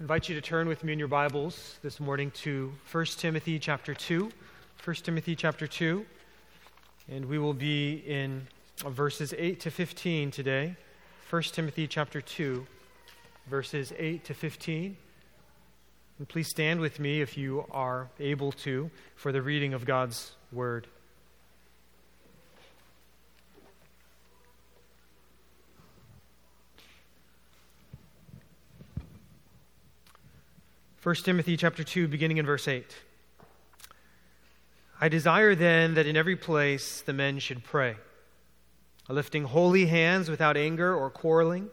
invite you to turn with me in your Bibles this morning to 1 Timothy chapter 2. 1 Timothy chapter 2. And we will be in verses 8 to 15 today. 1 Timothy chapter 2, verses 8 to 15. And please stand with me if you are able to for the reading of God's word. 1 Timothy chapter 2 beginning in verse 8. I desire then that in every place the men should pray, lifting holy hands without anger or quarreling.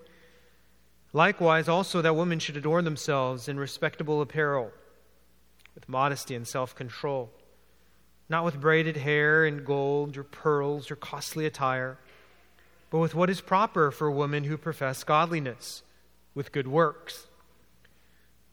Likewise also that women should adorn themselves in respectable apparel, with modesty and self-control, not with braided hair and gold or pearls or costly attire, but with what is proper for women who profess godliness, with good works.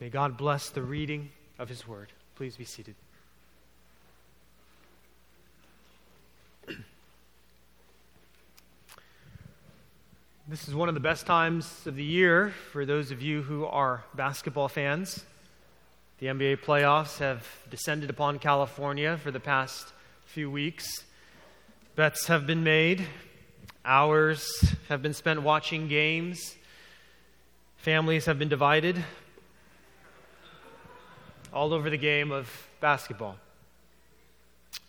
May God bless the reading of His Word. Please be seated. This is one of the best times of the year for those of you who are basketball fans. The NBA playoffs have descended upon California for the past few weeks. Bets have been made, hours have been spent watching games, families have been divided all over the game of basketball.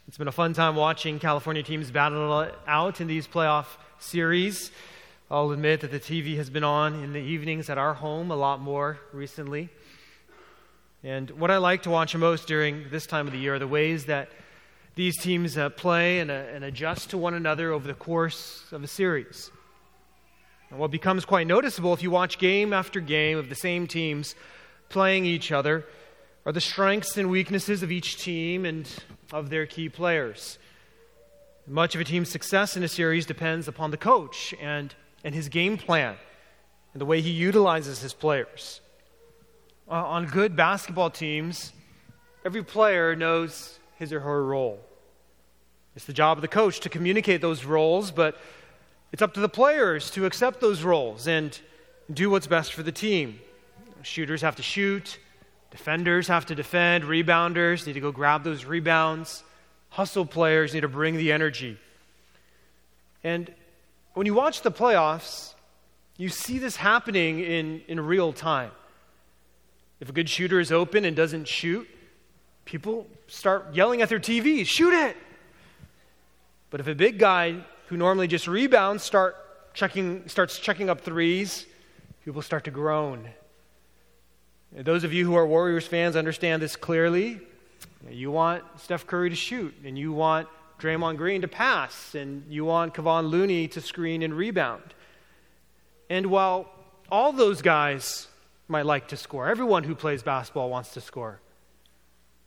It's been a fun time watching California teams battle out in these playoff series. I'll admit that the TV has been on in the evenings at our home a lot more recently. And what I like to watch most during this time of the year are the ways that these teams uh, play and, uh, and adjust to one another over the course of a series. And what becomes quite noticeable if you watch game after game of the same teams playing each other are the strengths and weaknesses of each team and of their key players. Much of a team's success in a series depends upon the coach and, and his game plan and the way he utilizes his players. Uh, on good basketball teams, every player knows his or her role. It's the job of the coach to communicate those roles, but it's up to the players to accept those roles and do what's best for the team. Shooters have to shoot, Defenders have to defend, rebounders need to go grab those rebounds, hustle players need to bring the energy. And when you watch the playoffs, you see this happening in, in real time. If a good shooter is open and doesn't shoot, people start yelling at their TVs, shoot it! But if a big guy who normally just rebounds start checking, starts checking up threes, people start to groan those of you who are Warriors fans understand this clearly. You want Steph Curry to shoot, and you want Draymond Green to pass, and you want Kevon Looney to screen and rebound. And while all those guys might like to score, everyone who plays basketball wants to score.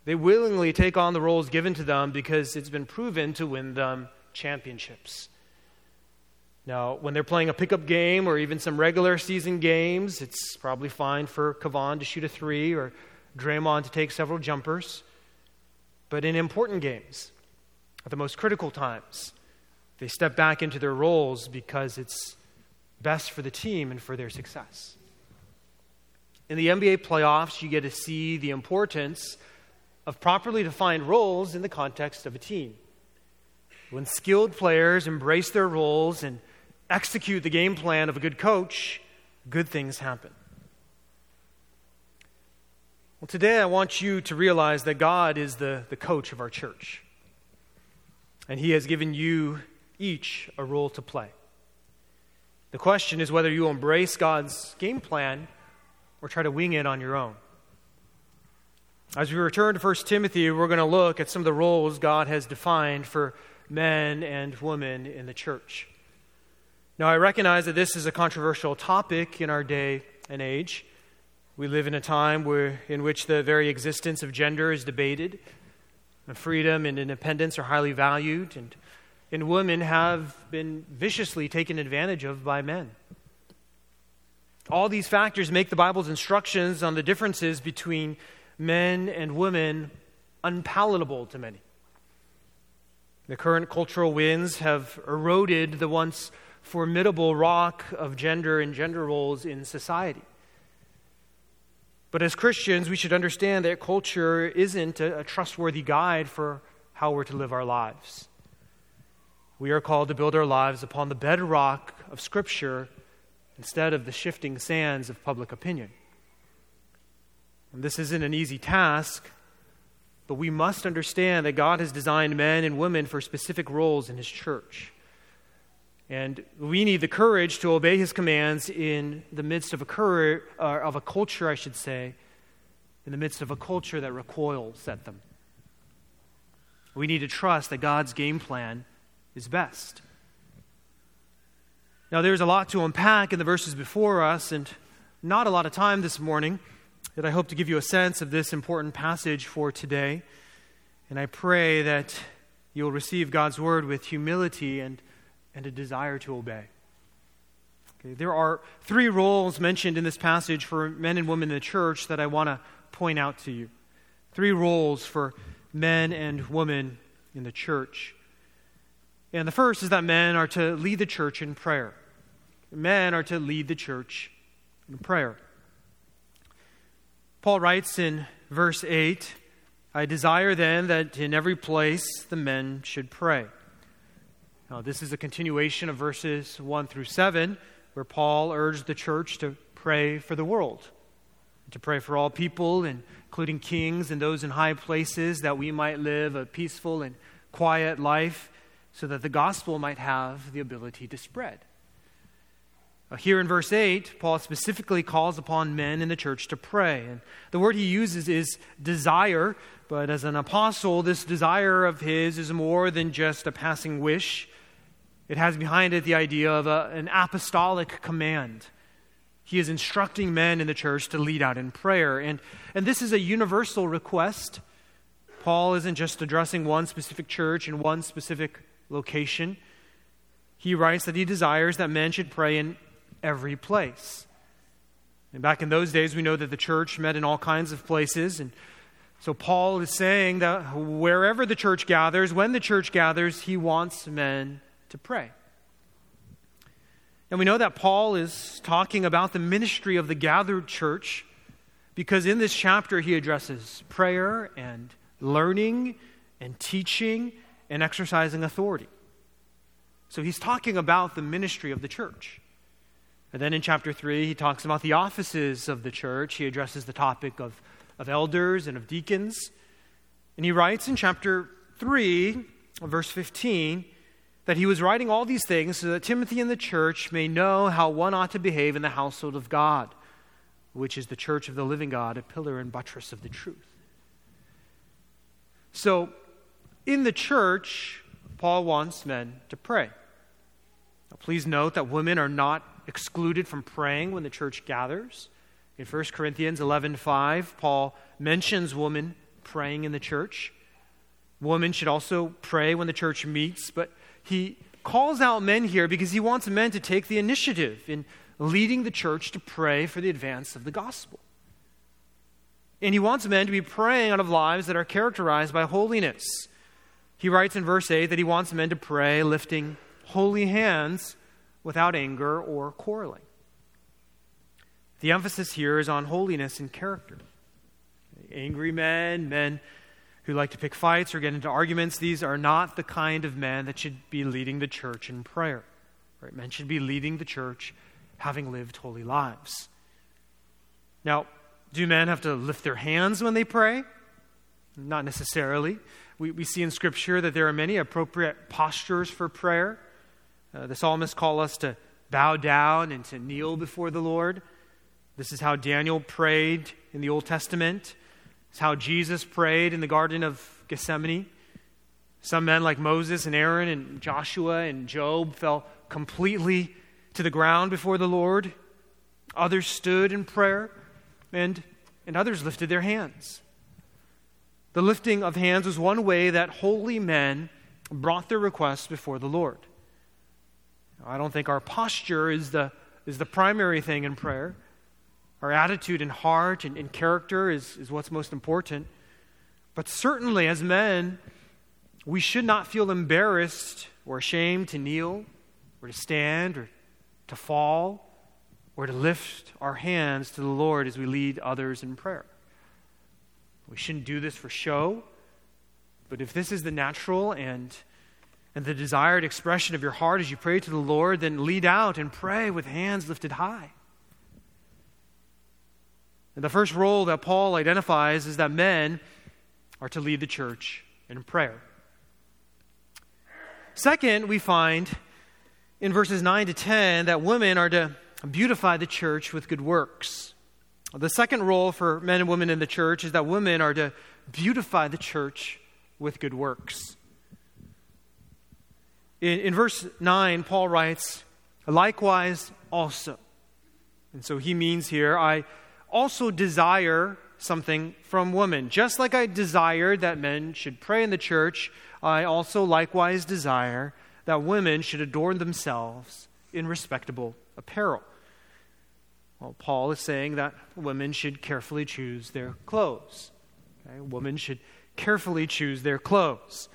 They willingly take on the roles given to them because it's been proven to win them championships. Now, when they're playing a pickup game or even some regular season games, it's probably fine for Kevon to shoot a three or Draymond to take several jumpers. But in important games, at the most critical times, they step back into their roles because it's best for the team and for their success. In the NBA playoffs, you get to see the importance of properly defined roles in the context of a team. When skilled players embrace their roles and execute the game plan of a good coach, good things happen. Well, today I want you to realize that God is the, the coach of our church. And He has given you each a role to play. The question is whether you embrace God's game plan or try to wing it on your own. As we return to 1 Timothy, we're going to look at some of the roles God has defined for men and women in the church. Now, I recognize that this is a controversial topic in our day and age. We live in a time where, in which the very existence of gender is debated, and freedom and independence are highly valued, and, and women have been viciously taken advantage of by men. All these factors make the Bible's instructions on the differences between men and women unpalatable to many. The current cultural winds have eroded the once formidable rock of gender and gender roles in society. But as Christians, we should understand that culture isn't a, a, trustworthy guide for how we're to live our lives. We are called to build our lives upon the bedrock of Scripture instead of the shifting sands of public opinion. And this isn't an easy task, but we must understand that God has designed men and women for specific roles in His church. And we need the courage to obey His commands in the midst of a, cur- uh, of a culture, I should say, in the midst of a culture that recoils at them. We need to trust that God's game plan is best. Now, there's a lot to unpack in the verses before us, and not a lot of time this morning, that I hope to give you a sense of this important passage for today. And I pray that you'll receive God's word with humility and, and a desire to obey. Okay, there are three roles mentioned in this passage for men and women in the church that I want to point out to you. Three roles for men and women in the church. And the first is that men are to lead the church in prayer men are to lead the church in prayer. Paul writes in verse 8 I desire then that in every place the men should pray. Now, this is a continuation of verses 1 through 7, where Paul urged the church to pray for the world, to pray for all people, including kings and those in high places, that we might live a peaceful and quiet life so that the gospel might have the ability to spread. Uh, here in verse 8, Paul specifically calls upon men in the church to pray. And the word he uses is desire, but as an apostle, this desire of his is more than just a passing wish. It has behind it the idea of a, an apostolic command. He is instructing men in the church to lead out in prayer. And, and this is a universal request. Paul isn't just addressing one specific church in one specific location. He writes that he desires that men should pray in every place. And back in those days, we know that the church met in all kinds of places. And so Paul is saying that wherever the church gathers, when the church gathers, he wants men to pray. And we know that Paul is talking about the ministry of the gathered church because in this chapter he addresses prayer and learning and teaching and exercising authority. So he's talking about the ministry of the church. And then in chapter 3, he talks about the offices of the church. He addresses the topic of, of elders and of deacons. And he writes in chapter 3, verse 15, that he was writing all these things so that Timothy and the church may know how one ought to behave in the household of God, which is the church of the living God, a pillar and buttress of the truth. So, in the church, Paul wants men to pray. Now, please note that women are not excluded from praying when the church gathers. In 1 Corinthians 11:5, Paul mentions women praying in the church. Women should also pray when the church meets, but he calls out men here because he wants men to take the initiative in leading the church to pray for the advance of the gospel. And he wants men to be praying out of lives that are characterized by holiness. He writes in verse 8 that he wants men to pray lifting holy hands without anger or quarreling. The emphasis here is on holiness and character. Angry men, men who like to pick fights or get into arguments, these are not the kind of men that should be leading the church in prayer. Right? Men should be leading the church having lived holy lives. Now, do men have to lift their hands when they pray? Not necessarily. We, we see in Scripture that there are many appropriate postures for prayer. Uh, the psalmists call us to bow down and to kneel before the Lord. This is how Daniel prayed in the Old Testament. It's how Jesus prayed in the Garden of Gethsemane. Some men like Moses and Aaron and Joshua and Job fell completely to the ground before the Lord. Others stood in prayer, and, and others lifted their hands. The lifting of hands was one way that holy men brought their requests before the Lord. I don't think our posture is the, is the primary thing in prayer. Our attitude and heart and, and character is, is what's most important. But certainly, as men, we should not feel embarrassed or ashamed to kneel or to stand or to fall or to lift our hands to the Lord as we lead others in prayer. We shouldn't do this for show, but if this is the natural and, and the desired expression of your heart as you pray to the Lord, then lead out and pray with hands lifted high. And the first role that Paul identifies is that men are to lead the church in prayer. Second, we find in verses 9 to 10 that women are to beautify the church with good works. The second role for men and women in the church is that women are to beautify the church with good works. In, in verse 9, Paul writes, Likewise also. And so he means here, I also desire something from women. Just like I desire that men should pray in the church, I also likewise desire that women should adorn themselves in respectable apparel. Well, Paul is saying that women should carefully choose their clothes. Okay? Women should carefully choose their clothes.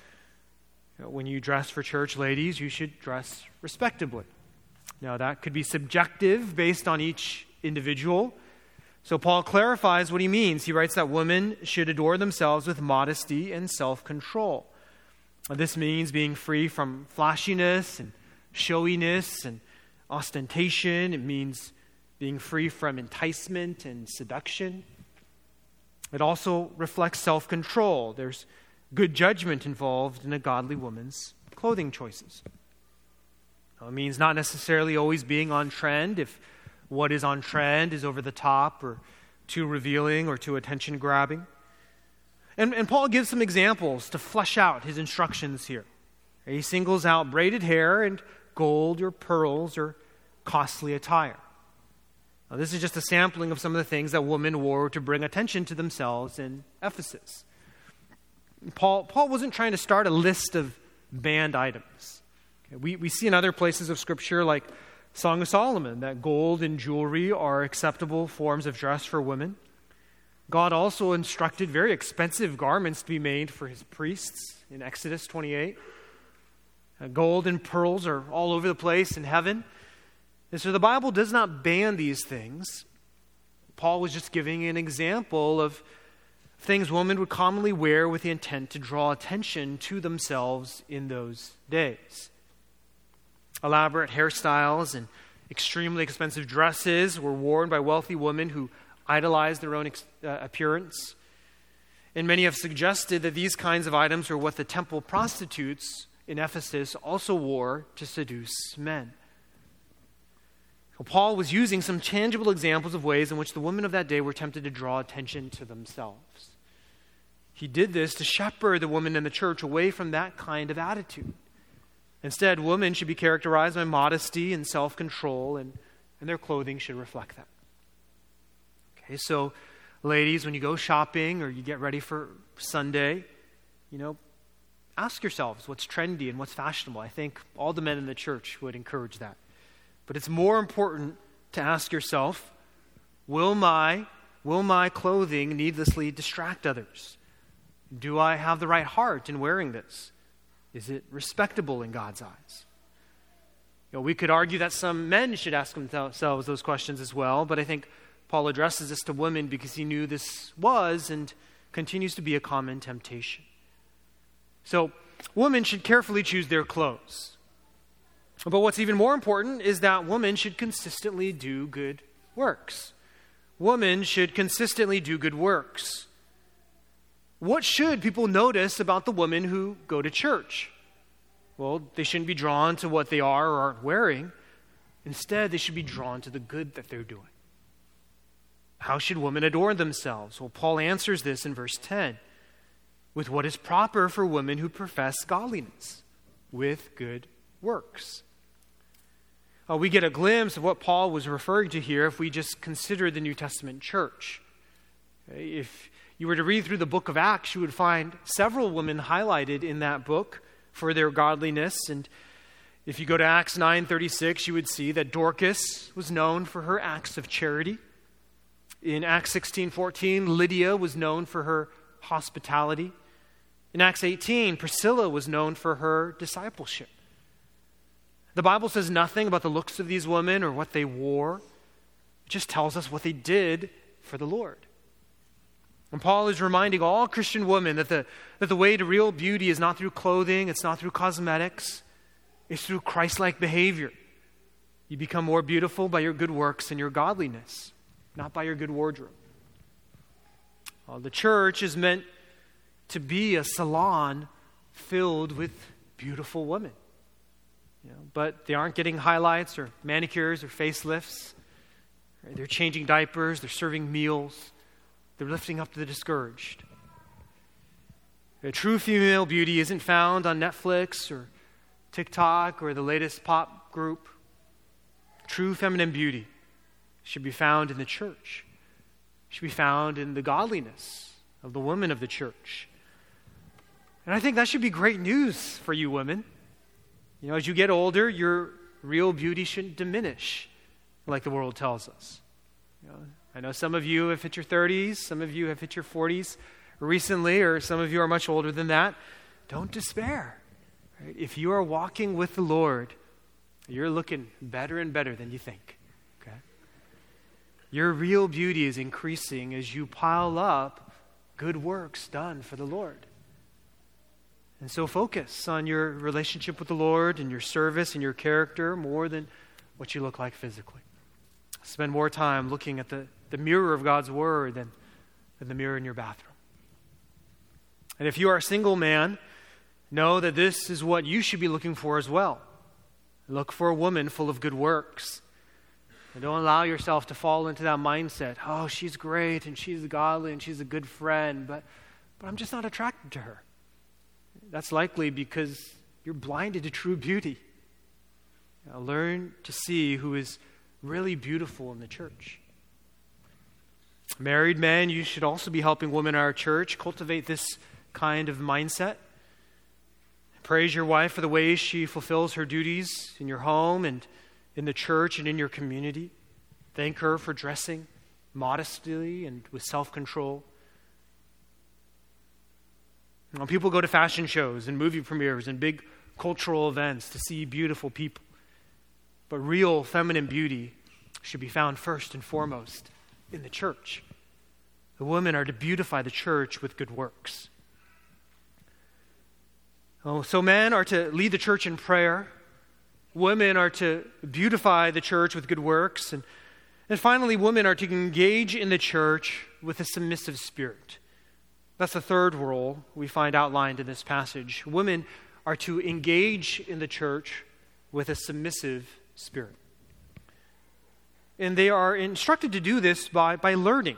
You know, when you dress for church, ladies, you should dress respectably. Now, that could be subjective based on each individual. So, Paul clarifies what he means. He writes that women should adorn themselves with modesty and self control. This means being free from flashiness and showiness and ostentation. It means being free from enticement and seduction. It also reflects self control. There's good judgment involved in a godly woman's clothing choices. It means not necessarily always being on trend if what is on trend is over the top or too revealing or too attention grabbing. And, and Paul gives some examples to flesh out his instructions here. He singles out braided hair and gold or pearls or costly attire. Now, this is just a sampling of some of the things that women wore to bring attention to themselves in Ephesus. Paul, Paul wasn't trying to start a list of banned items. Okay, we, we see in other places of Scripture, like Song of Solomon, that gold and jewelry are acceptable forms of dress for women. God also instructed very expensive garments to be made for his priests in Exodus 28. Uh, gold and pearls are all over the place in heaven. And so the Bible does not ban these things. Paul was just giving an example of things women would commonly wear with the intent to draw attention to themselves in those days. Elaborate hairstyles and extremely expensive dresses were worn by wealthy women who idolized their own ex- uh, appearance. And many have suggested that these kinds of items were what the temple prostitutes in Ephesus also wore to seduce men. Paul was using some tangible examples of ways in which the women of that day were tempted to draw attention to themselves. He did this to shepherd the women in the church away from that kind of attitude. Instead, women should be characterized by modesty and self control, and, and their clothing should reflect that. Okay, so, ladies, when you go shopping or you get ready for Sunday, you know, ask yourselves what's trendy and what's fashionable. I think all the men in the church would encourage that. But it's more important to ask yourself will my, will my clothing needlessly distract others? Do I have the right heart in wearing this? Is it respectable in God's eyes? You know, we could argue that some men should ask themselves those questions as well, but I think Paul addresses this to women because he knew this was and continues to be a common temptation. So, women should carefully choose their clothes. But what's even more important is that women should consistently do good works. Women should consistently do good works. What should people notice about the women who go to church? Well, they shouldn't be drawn to what they are or aren't wearing. Instead, they should be drawn to the good that they're doing. How should women adorn themselves? Well, Paul answers this in verse 10 with what is proper for women who profess godliness, with good works. uh, we get a glimpse of what Paul was referring to here if we just consider the New Testament church. If you were to read through the book of Acts, you would find several women highlighted in that book for their godliness. And if you go to Acts 9:36, you would see that Dorcas was known for her acts of charity. In Acts 16:14, Lydia was known for her hospitality. In Acts 18, Priscilla was known for her discipleship. The Bible says nothing about the looks of these women or what they wore. It just tells us what they did for the Lord. And Paul is reminding all Christian women that the, that the way to real beauty is not through clothing, it's not through cosmetics, it's through Christ like behavior. You become more beautiful by your good works and your godliness, not by your good wardrobe. The church is meant to be a salon filled with beautiful women. You know, but they aren't getting highlights or manicures or facelifts. Right? They're changing diapers, they're serving meals, they're lifting up the discouraged. A true female beauty isn't found on Netflix or TikTok or the latest pop group. True feminine beauty should be found in the church, should be found in the godliness of the women of the church. And I think that should be great news for you women. You know, as you get older, your real beauty shouldn't diminish like the world tells us. You know, I know some of you have hit your 30s, some of you have hit your 40s recently, or some of you are much older than that. Don't despair. Right? If you are walking with the Lord, you're looking better and better than you think. Okay? Your real beauty is increasing as you pile up good works done for the Lord. And so focus on your relationship with the Lord and your service and your character more than what you look like physically. Spend more time looking at the, the mirror of God's Word than, than the mirror in your bathroom. And if you are a single man, know that this is what you should be looking for as well. Look for a woman full of good works. And don't allow yourself to fall into that mindset oh, she's great and she's godly and she's a good friend, but, but I'm just not attracted to her. That's likely because you're blinded to true beauty. Now, learn to see who is really beautiful in the church. Married men, you should also be helping women in our church cultivate this kind of mindset. Praise your wife for the ways she fulfills her duties in your home and in the church and in your community. Thank her for dressing modestly and with self control. You people go to fashion shows and movie premieres and big cultural events to see beautiful people. But real feminine beauty should be found first and foremost in the church. The women are to beautify the church with good works. Oh, so men are to lead the church in prayer. Women are to beautify the church with good works. And, and finally, women are to engage in the church with a submissive spirit. That's the third role we find outlined in this passage. Women are to engage in the church with a submissive spirit. And they are instructed to do this by, by learning.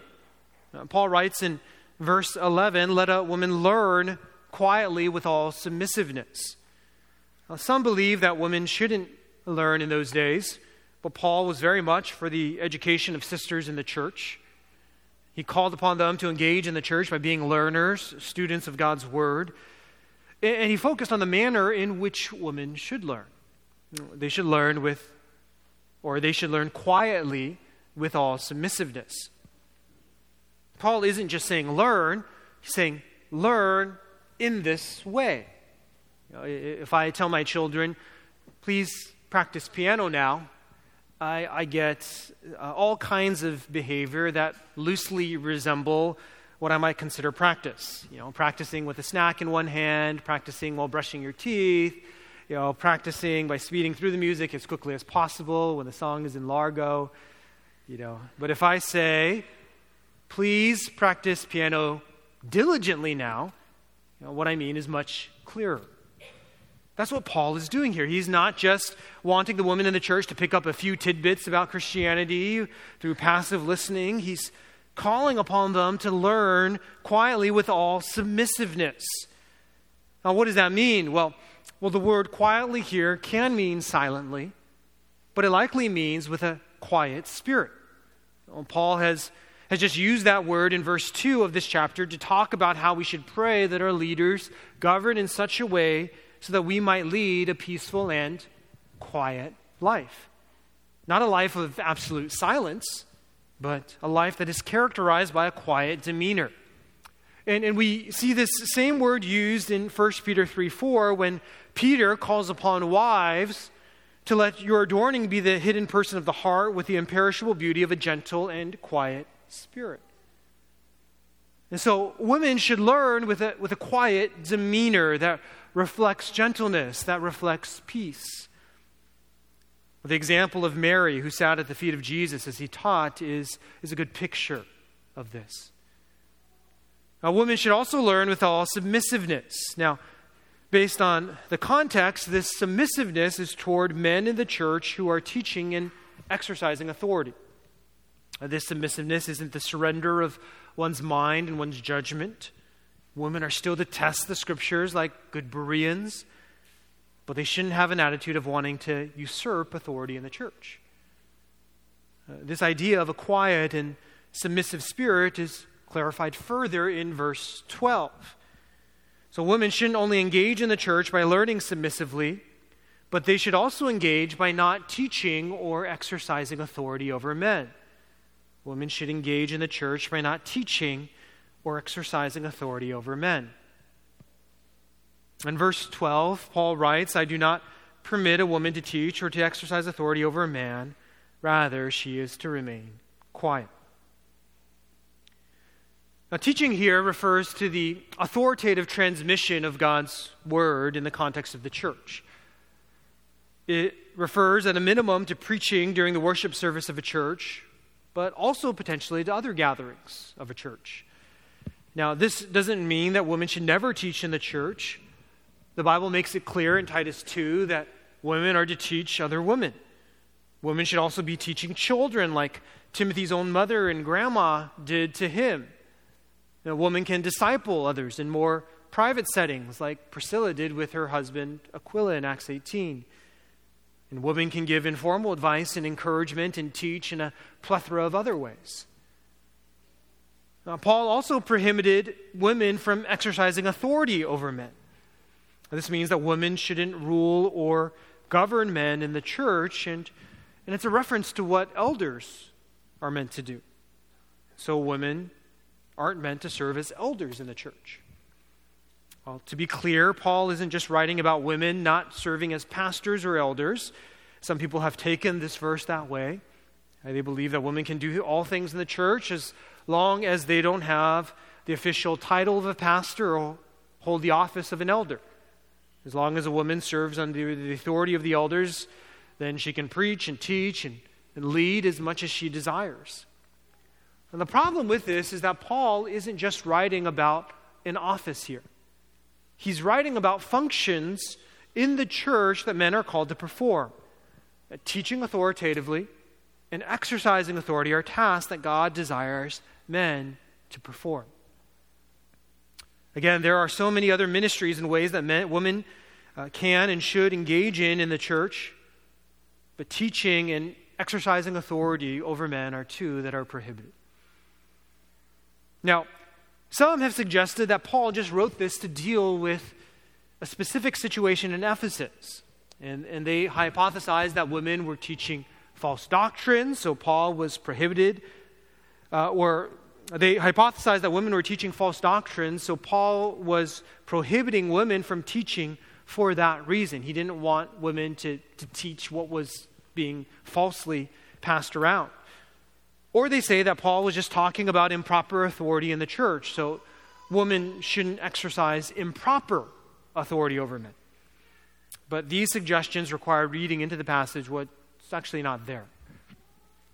Uh, Paul writes in verse 11 let a woman learn quietly with all submissiveness. Now, some believe that women shouldn't learn in those days, but Paul was very much for the education of sisters in the church. He called upon them to engage in the church by being learners, students of God's word. And he focused on the manner in which women should learn. They should learn with, or they should learn quietly with all submissiveness. Paul isn't just saying learn, he's saying learn in this way. You know, if I tell my children, please practice piano now, I, I get uh, all kinds of behavior that loosely resemble what I might consider practice. You know, practicing with a snack in one hand, practicing while brushing your teeth, you know, practicing by speeding through the music as quickly as possible when the song is in largo, you know. But if I say, please practice piano diligently now, you know, what I mean is much clearer. That's what Paul is doing here. He's not just wanting the women in the church to pick up a few tidbits about Christianity through passive listening. He's calling upon them to learn quietly with all submissiveness. Now, what does that mean? Well, well, the word quietly here can mean silently, but it likely means with a quiet spirit. Well, Paul has, has just used that word in verse 2 of this chapter to talk about how we should pray that our leaders govern in such a way so that we might lead a peaceful and quiet life. Not a life of absolute silence, but a life that is characterized by a quiet demeanor. And, and we see this same word used in 1 Peter 3 4 when Peter calls upon wives to let your adorning be the hidden person of the heart with the imperishable beauty of a gentle and quiet spirit. And so women should learn with a, with a quiet demeanor that reflects gentleness, that reflects peace. The example of Mary, who sat at the feet of Jesus as he taught, is, is a good picture of this. A woman should also learn with all submissiveness. Now, based on the context, this submissiveness is toward men in the church who are teaching and exercising authority. This submissiveness isn't the surrender of one's mind and one's judgment. Women are still to test the scriptures like good Bereans, but they shouldn't have an attitude of wanting to usurp authority in the church. Uh, this idea of a quiet and submissive spirit is clarified further in verse 12. So, women shouldn't only engage in the church by learning submissively, but they should also engage by not teaching or exercising authority over men. Women should engage in the church by not teaching or exercising authority over men. In verse 12, Paul writes, I do not permit a woman to teach or to exercise authority over a man. Rather, she is to remain quiet. Now, teaching here refers to the authoritative transmission of God's word in the context of the church. It refers, at a minimum, to preaching during the worship service of a church, but also potentially to other gatherings of a church. Now, this doesn't mean that women should never teach in the church. The Bible makes it clear in Titus 2 that women are to teach other women. Women should also be teaching children, like Timothy's own mother and grandma did to him. A woman can disciple others in more private settings, like Priscilla did with her husband Aquila in Acts 18. And women can give informal advice and encouragement and teach in a plethora of other ways. Now, Paul also prohibited women from exercising authority over men. This means that women shouldn't rule or govern men in the church, and, and it's a reference to what elders are meant to do. So, women aren't meant to serve as elders in the church. Well, to be clear, Paul isn't just writing about women not serving as pastors or elders. Some people have taken this verse that way. Uh, they believe that women can do all things in the church as long as they don't have the official title of a pastor or hold the office of an elder. As long as a woman serves under the authority of the elders, then she can preach and teach and, and lead as much as she desires. And the problem with this is that Paul isn't just writing about an office here. He's writing about functions in the church that men are called to perform. Teaching authoritatively and exercising authority are tasks that God desires men to perform. Again, there are so many other ministries and ways that men, women uh, can and should engage in in the church, but teaching and exercising authority over men are two that are prohibited. Now, some have suggested that Paul just wrote this to deal with a specific situation in Ephesus. And, and they hypothesized that women were teaching false doctrines, so Paul was prohibited. Uh, or they hypothesized that women were teaching false doctrines, so Paul was prohibiting women from teaching for that reason. He didn't want women to, to teach what was being falsely passed around. Or they say that Paul was just talking about improper authority in the church, so women shouldn't exercise improper authority over men. But these suggestions require reading into the passage what's actually not there.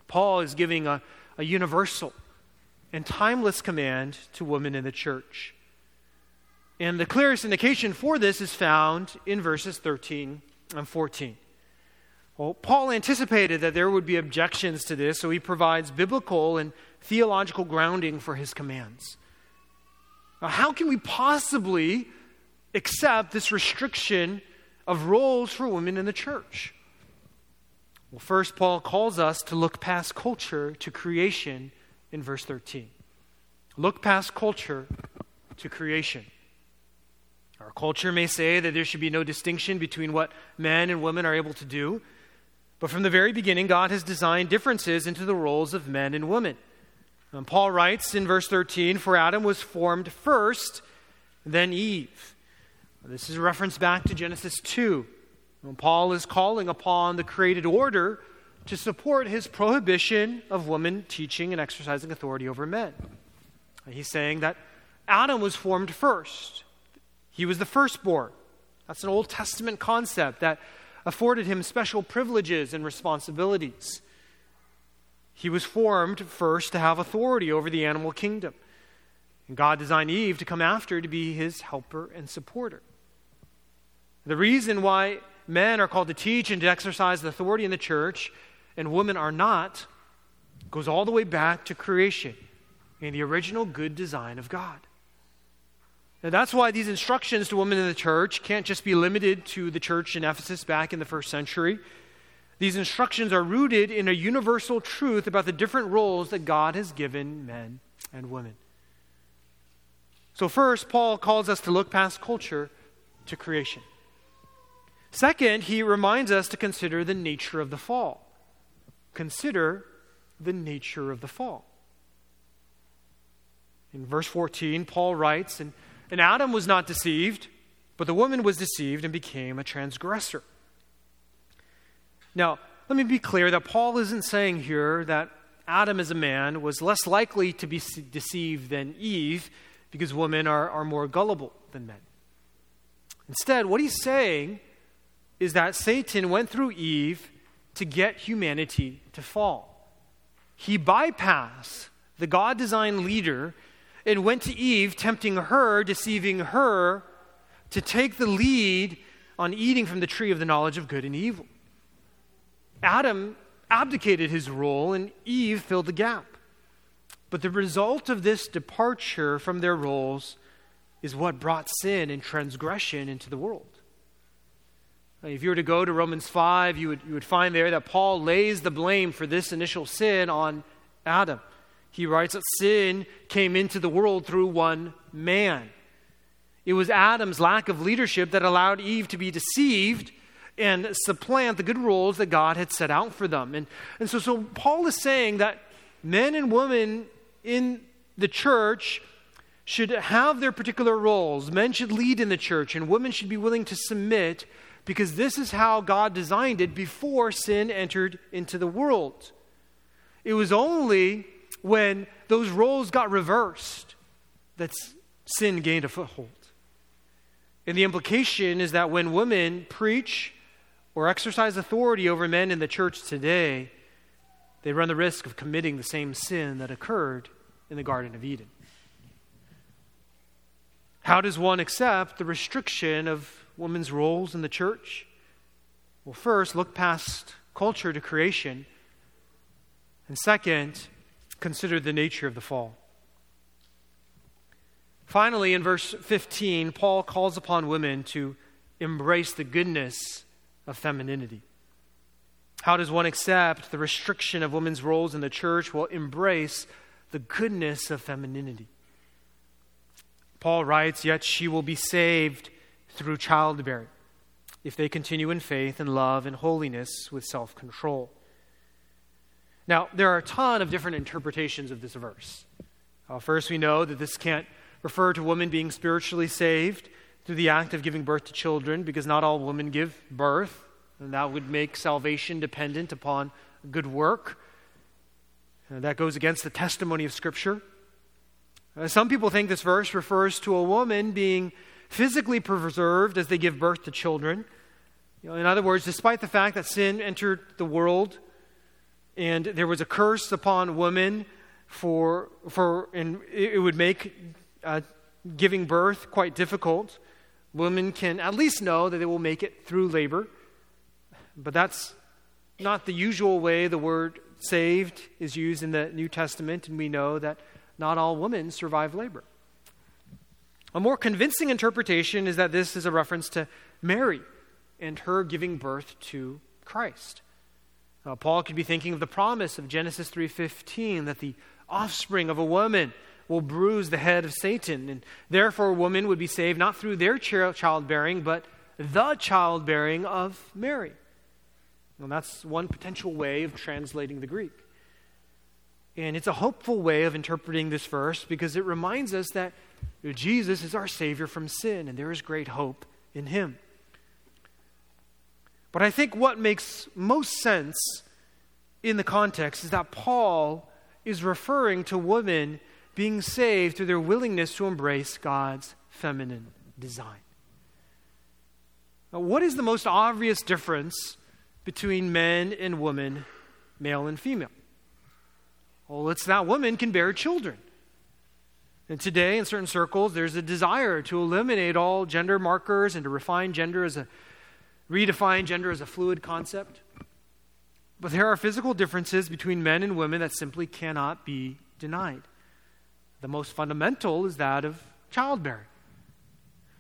Paul is giving a, a universal and timeless command to women in the church. And the clearest indication for this is found in verses 13 and 14. Well, Paul anticipated that there would be objections to this, so he provides biblical and theological grounding for his commands. Now, how can we possibly accept this restriction of roles for women in the church? Well, first, Paul calls us to look past culture to creation in verse 13. Look past culture to creation. Our culture may say that there should be no distinction between what men and women are able to do, but from the very beginning, God has designed differences into the roles of men and women. And Paul writes in verse 13 For Adam was formed first, then Eve. This is a reference back to Genesis 2. When Paul is calling upon the created order to support his prohibition of women teaching and exercising authority over men. He's saying that Adam was formed first. He was the firstborn. That's an Old Testament concept that afforded him special privileges and responsibilities. He was formed first to have authority over the animal kingdom. And God designed Eve to come after to be his helper and supporter. The reason why men are called to teach and to exercise the authority in the church and women are not goes all the way back to creation and the original good design of God. And that's why these instructions to women in the church can't just be limited to the church in Ephesus back in the first century. These instructions are rooted in a universal truth about the different roles that God has given men and women. So, first, Paul calls us to look past culture to creation. Second, he reminds us to consider the nature of the fall. Consider the nature of the fall. In verse 14, Paul writes, and and Adam was not deceived, but the woman was deceived and became a transgressor. Now, let me be clear that Paul isn't saying here that Adam as a man was less likely to be deceived than Eve because women are, are more gullible than men. Instead, what he's saying is that Satan went through Eve to get humanity to fall. He bypassed the God designed leader and went to Eve, tempting her, deceiving her to take the lead on eating from the tree of the knowledge of good and evil. Adam abdicated his role, and Eve filled the gap. But the result of this departure from their roles is what brought sin and transgression into the world. If you were to go to Romans 5, you would, you would find there that Paul lays the blame for this initial sin on Adam. He writes that sin came into the world through one man. It was Adam's lack of leadership that allowed Eve to be deceived and supplant the good roles that God had set out for them. And, and so, so Paul is saying that men and women in the church should have their particular roles. Men should lead in the church, and women should be willing to submit because this is how God designed it before sin entered into the world. It was only when those roles got reversed that sin gained a foothold. And the implication is that when women preach or exercise authority over men in the church today, they run the risk of committing the same sin that occurred in the Garden of Eden. How does one accept the restriction of women's roles in the church? Well, first, look past culture to creation. And second, consider the nature of the fall. Finally, in verse 15, Paul calls upon women to embrace the goodness of femininity. How does one accept the restriction of women's roles in the church? Well, embrace the goodness of femininity. Paul writes, Yet she will be saved through childbearing if they continue in faith and love and holiness with self control. Now, there are a ton of different interpretations of this verse. Uh, first, we know that this can't refer to women being spiritually saved through the act of giving birth to children, because not all women give birth, and that would make salvation dependent upon good work. And that goes against the testimony of Scripture. Uh, some people think this verse refers to a woman being physically preserved as they give birth to children. You know, in other words, despite the fact that sin entered the world, and there was a curse upon women for, for and it would make uh, giving birth quite difficult. Women can at least know that they will make it through labor, but that's not the usual way the word saved is used in the New Testament, and we know that not all women survive labor. A more convincing interpretation is that this is a reference to Mary and her giving birth to Christ. Uh, Paul could be thinking of the promise of Genesis 3:15 that the offspring of a woman will bruise the head of Satan, and therefore a woman would be saved not through their childbearing, but the childbearing of Mary. And that's one potential way of translating the Greek. And it's a hopeful way of interpreting this verse because it reminds us that Jesus is our Savior from sin, and there is great hope in Him. But I think what makes most sense in the context is that Paul is referring to women being saved through their willingness to embrace God's feminine design. Now, what is the most obvious difference between men and women, male and female? Well, it's that women can bear children. And today, in certain circles, there's a desire to eliminate all gender markers and to refine gender as a redefine gender as a fluid concept. But there are physical differences between men and women that simply cannot be denied. The most fundamental is that of childbearing.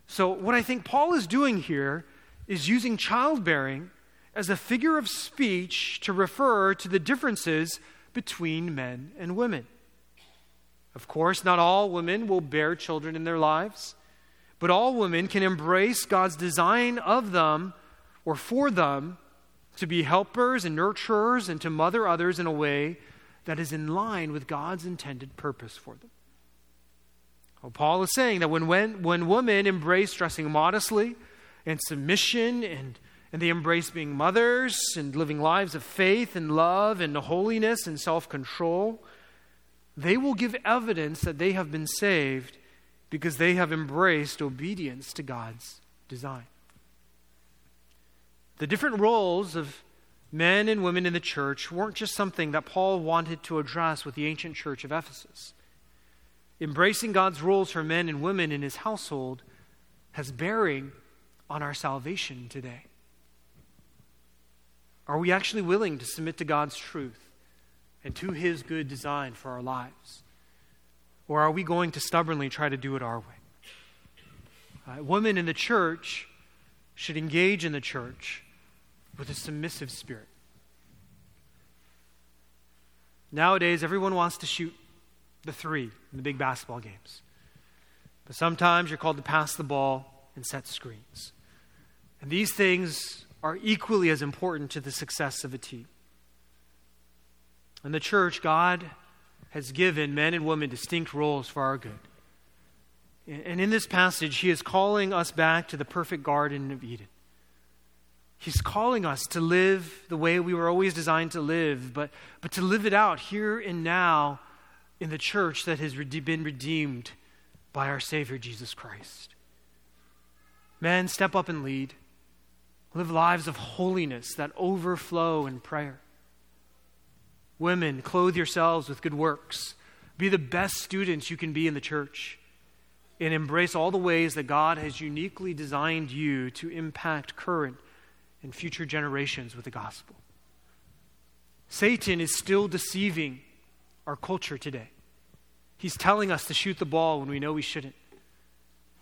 So, what I think Paul is doing here is using childbearing as a figure of speech to refer to the differences between men and women. Of course, not all women will bear children in their lives, but all women can embrace God's design of them or for them to be helpers and nurturers and to mother others in a way that is in line with God's intended purpose for them. Well, Paul is saying that when, when, when women embrace dressing modestly and submission and, and they embrace being mothers and living lives of faith and love and holiness and self control, they will give evidence that they have been saved because they have embraced obedience to God's design. The different roles of men and women in the church weren't just something that Paul wanted to address with the ancient church of Ephesus. Embracing God's roles for men and women in his household has bearing on our salvation today. Are we actually willing to submit to God's truth and to his good design for our lives? Or are we going to stubbornly try to do it our way? Uh, women in the church should engage in the church with a submissive spirit. Nowadays, everyone wants to shoot the three in the big basketball games. But sometimes you're called to pass the ball and set screens. And these things are equally as important to the success of a team. In the church, God has given men and women distinct roles for our good. And in this passage, He is calling us back to the perfect Garden of Eden. He's calling us to live the way we were always designed to live, but, but to live it out here and now in the church that has been redeemed by our Savior Jesus Christ. Men, step up and lead. Live lives of holiness that overflow in prayer. Women, clothe yourselves with good works. Be the best students you can be in the church. And embrace all the ways that God has uniquely designed you to impact current and future generations with the gospel. Satan is still deceiving our culture today. He's telling us to shoot the ball when we know we shouldn't.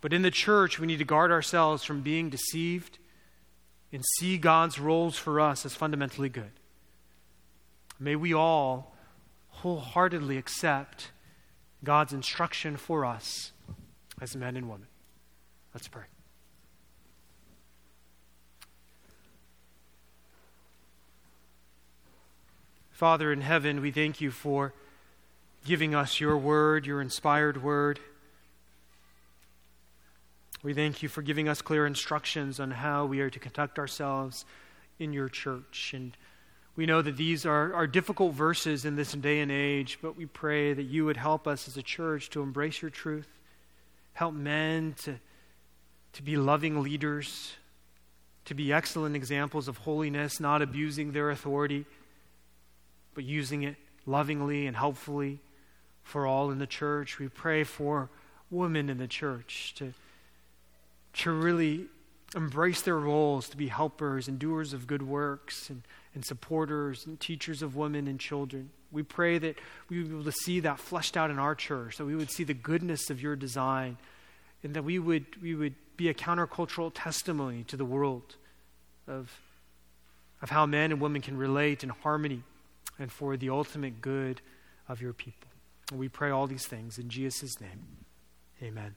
But in the church, we need to guard ourselves from being deceived and see God's roles for us as fundamentally good. May we all wholeheartedly accept God's instruction for us as men and women. Let's pray. Father in heaven, we thank you for giving us your word, your inspired word. We thank you for giving us clear instructions on how we are to conduct ourselves in your church. And we know that these are, are difficult verses in this day and age, but we pray that you would help us as a church to embrace your truth, help men to, to be loving leaders, to be excellent examples of holiness, not abusing their authority but using it lovingly and helpfully for all in the church. We pray for women in the church to, to really embrace their roles to be helpers and doers of good works and, and supporters and teachers of women and children. We pray that we would be able to see that fleshed out in our church, that we would see the goodness of your design, and that we would, we would be a countercultural testimony to the world of of how men and women can relate in harmony and for the ultimate good of your people. We pray all these things in Jesus' name. Amen.